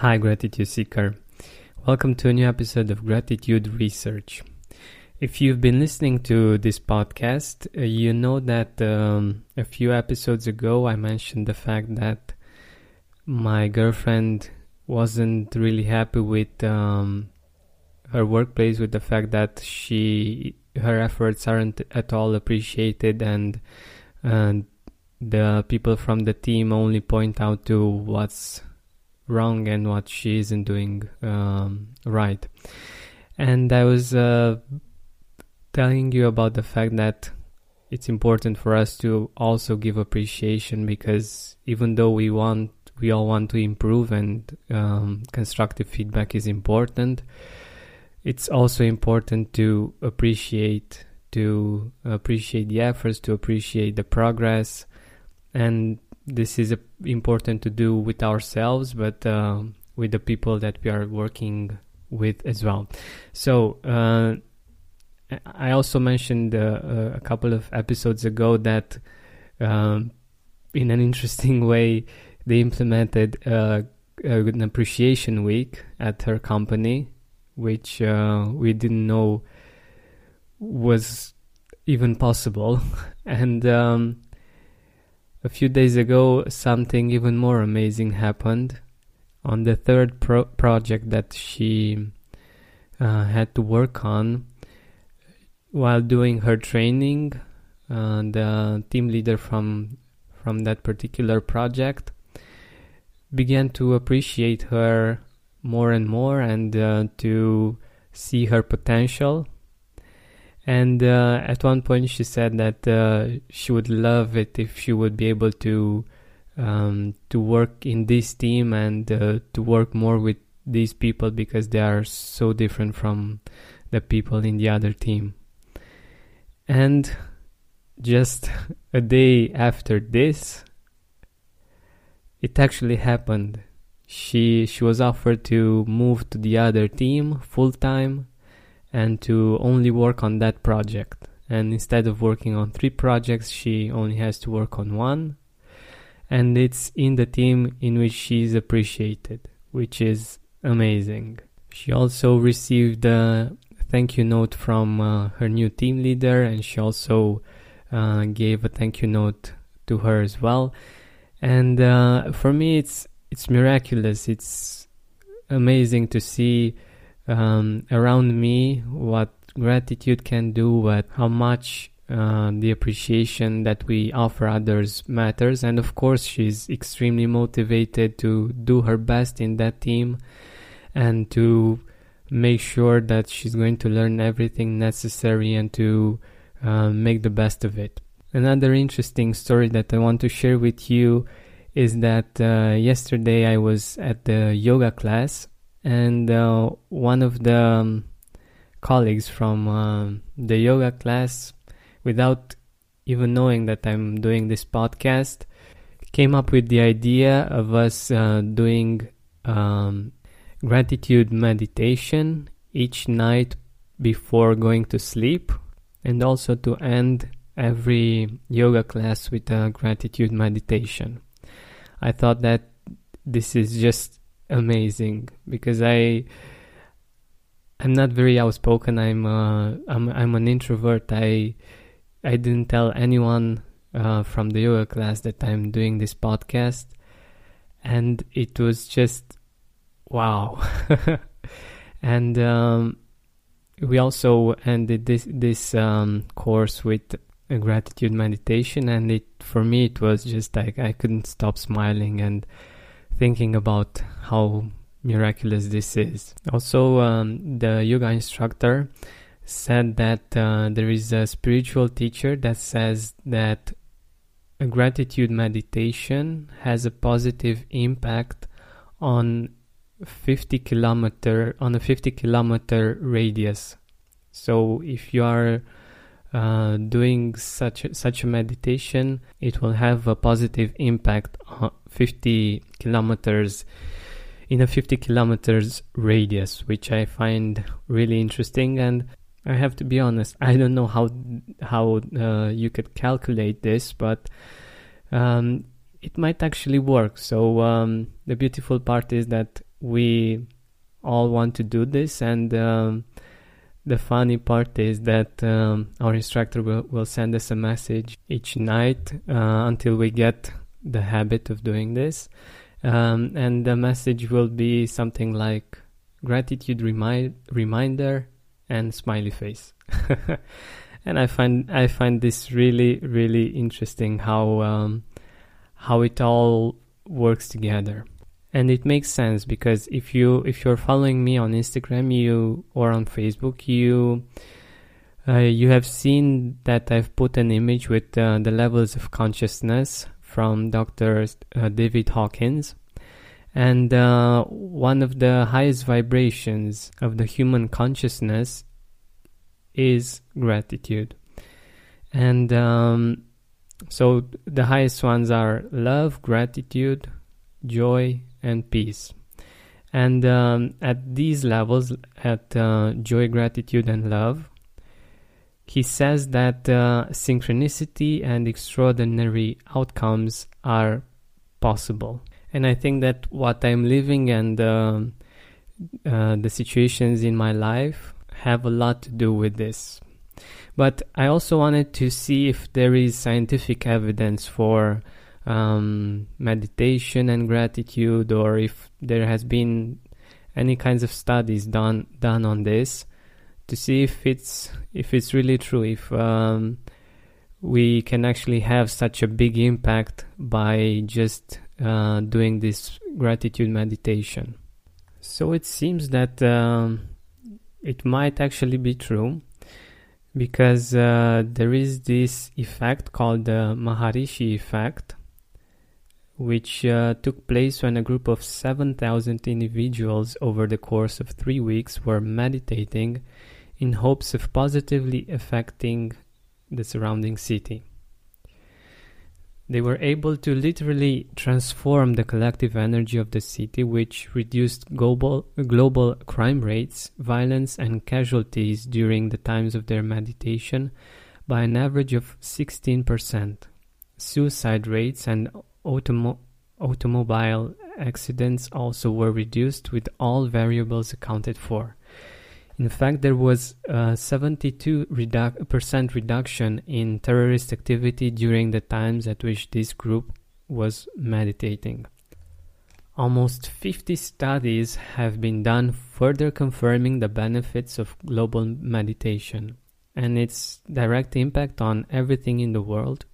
Hi, Gratitude Seeker. Welcome to a new episode of Gratitude Research. If you've been listening to this podcast, uh, you know that um, a few episodes ago I mentioned the fact that my girlfriend wasn't really happy with um, her workplace, with the fact that she her efforts aren't at all appreciated, and and the people from the team only point out to what's wrong and what she isn't doing um, right. And I was uh, telling you about the fact that it's important for us to also give appreciation because even though we want, we all want to improve and um, constructive feedback is important, it's also important to appreciate to appreciate the efforts, to appreciate the progress, and this is important to do with ourselves, but uh, with the people that we are working with as well. So, uh, I also mentioned uh, uh a couple of episodes ago that um, in an interesting way they implemented uh, an appreciation week at her company, which uh, we didn't know was even possible. and um, a few days ago, something even more amazing happened. On the third pro- project that she uh, had to work on, while doing her training, uh, the team leader from from that particular project began to appreciate her more and more and uh, to see her potential and uh, at one point, she said that uh, she would love it if she would be able to um, to work in this team and uh, to work more with these people because they are so different from the people in the other team. And just a day after this, it actually happened. She she was offered to move to the other team full time and to only work on that project. And instead of working on three projects, she only has to work on one. And it's in the team in which she is appreciated, which is amazing. She also received a thank you note from uh, her new team leader, and she also uh, gave a thank you note to her as well. And uh, for me, it's it's miraculous. It's amazing to see um, around me what gratitude can do, what how much uh, the appreciation that we offer others matters. And of course, she's extremely motivated to do her best in that team and to make sure that she's going to learn everything necessary and to uh, make the best of it. Another interesting story that I want to share with you is that uh, yesterday I was at the yoga class and uh, one of the um, colleagues from uh, the yoga class, without even knowing that I'm doing this podcast, came up with the idea of us uh, doing um, gratitude meditation each night before going to sleep, and also to end every yoga class with a gratitude meditation. I thought that this is just amazing because I I'm not very outspoken. I'm uh, I'm I'm an introvert. I I didn't tell anyone uh, from the yoga class that I'm doing this podcast, and it was just wow. and um, we also ended this this um, course with a gratitude meditation, and it for me it was just like I couldn't stop smiling and thinking about how miraculous this is. Also, um, the yoga instructor said that uh, there is a spiritual teacher that says that a gratitude meditation has a positive impact on 50 kilometer on a 50 kilometer radius. So if you are uh, doing such such a meditation, it will have a positive impact on 50 kilometers in a 50 kilometers radius, which I find really interesting. And I have to be honest, I don't know how how uh, you could calculate this, but um, it might actually work. So um, the beautiful part is that we all want to do this and um, the funny part is that um, our instructor will, will send us a message each night uh, until we get the habit of doing this. Um, and the message will be something like gratitude remind, reminder and smiley face. And i find i find this really really interesting how um, how it all works together and it makes sense because if you if you're following me on Instagram you or on Facebook you uh, you have seen that I've put an image with uh, the levels of consciousness from Dr. Uh, David Hawkins and uh, one of the highest vibrations of the human consciousness is gratitude and um, so the highest ones are love gratitude joy and peace. And um, at these levels, at uh, joy, gratitude, and love, he says that uh, synchronicity and extraordinary outcomes are possible. And I think that what I'm living and uh, uh, the situations in my life have a lot to do with this. But I also wanted to see if there is scientific evidence for um, meditation and gratitude, or if there has been any kinds of studies done done on this to see if it's if it's really true if um, we can actually have such a big impact by just uh, doing this gratitude meditation. So it seems that um, it might actually be true because uh, there is this effect called the Maharishi effect, which uh, took place when a group of 7,000 individuals over the course of three weeks were meditating in hopes of positively affecting the surrounding city. They were able to literally transform the collective energy of the city, which reduced global, global crime rates, violence, and casualties during the times of their meditation by an average of 16%. Suicide rates and Automo- automobile accidents also were reduced with all variables accounted for. In fact, there was a 72% redu- reduction in terrorist activity during the times at which this group was meditating. Almost 50 studies have been done further confirming the benefits of global meditation and its direct impact on everything in the world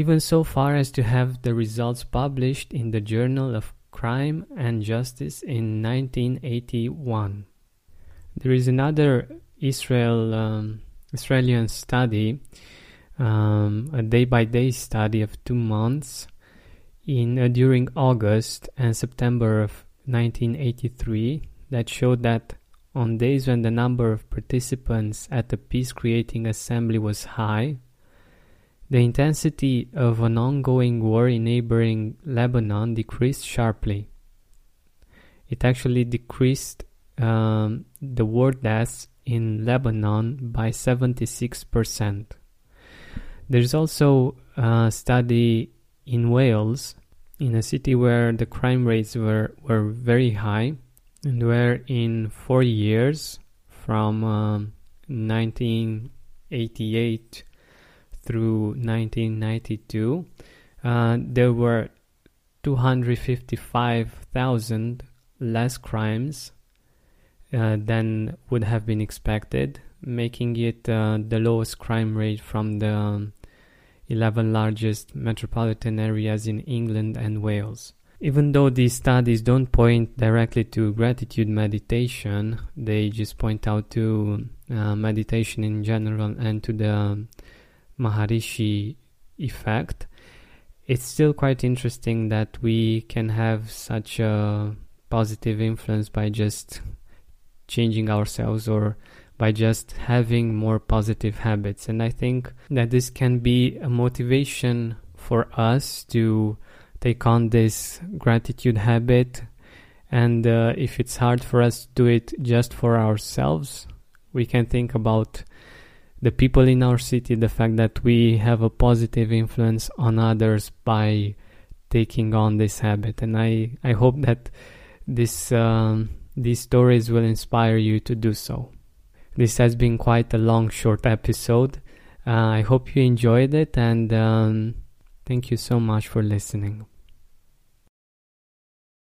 even so far as to have the results published in the Journal of Crime and Justice in 1981. There is another Israel um, Australian study, um, a day-by-day study of two months, in uh, during August and September of 1983, that showed that on days when the number of participants at the peace-creating assembly was high, the intensity of an ongoing war in neighboring Lebanon decreased sharply. It actually decreased um, the war deaths in Lebanon by 76%. There's also a study in Wales, in a city where the crime rates were, were very high, and where in four years, from um, 1988 through 1992, uh, there were 255,000 less crimes uh, than would have been expected, making it uh, the lowest crime rate from the um, 11 largest metropolitan areas in England and Wales. Even though these studies don't point directly to gratitude meditation, they just point out to uh, meditation in general and to the Maharishi effect, it's still quite interesting that we can have such a positive influence by just changing ourselves or by just having more positive habits. And I think that this can be a motivation for us to take on this gratitude habit. And uh, if it's hard for us to do it just for ourselves, we can think about the people in our city, the fact that we have a positive influence on others by taking on this habit. And I, I hope that this um, these stories will inspire you to do so. This has been quite a long, short episode. Uh, I hope you enjoyed it, and um, thank you so much for listening.